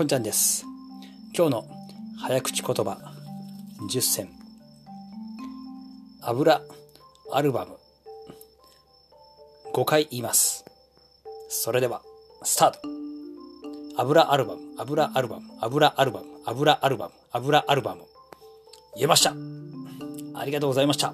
こんちゃんです。今日の早口言葉10選。油アルバム。5回言います。それでは、スタート。油アルバム、油アルバム、油アルバム、油アルバム、油アルバム。言えました。ありがとうございました。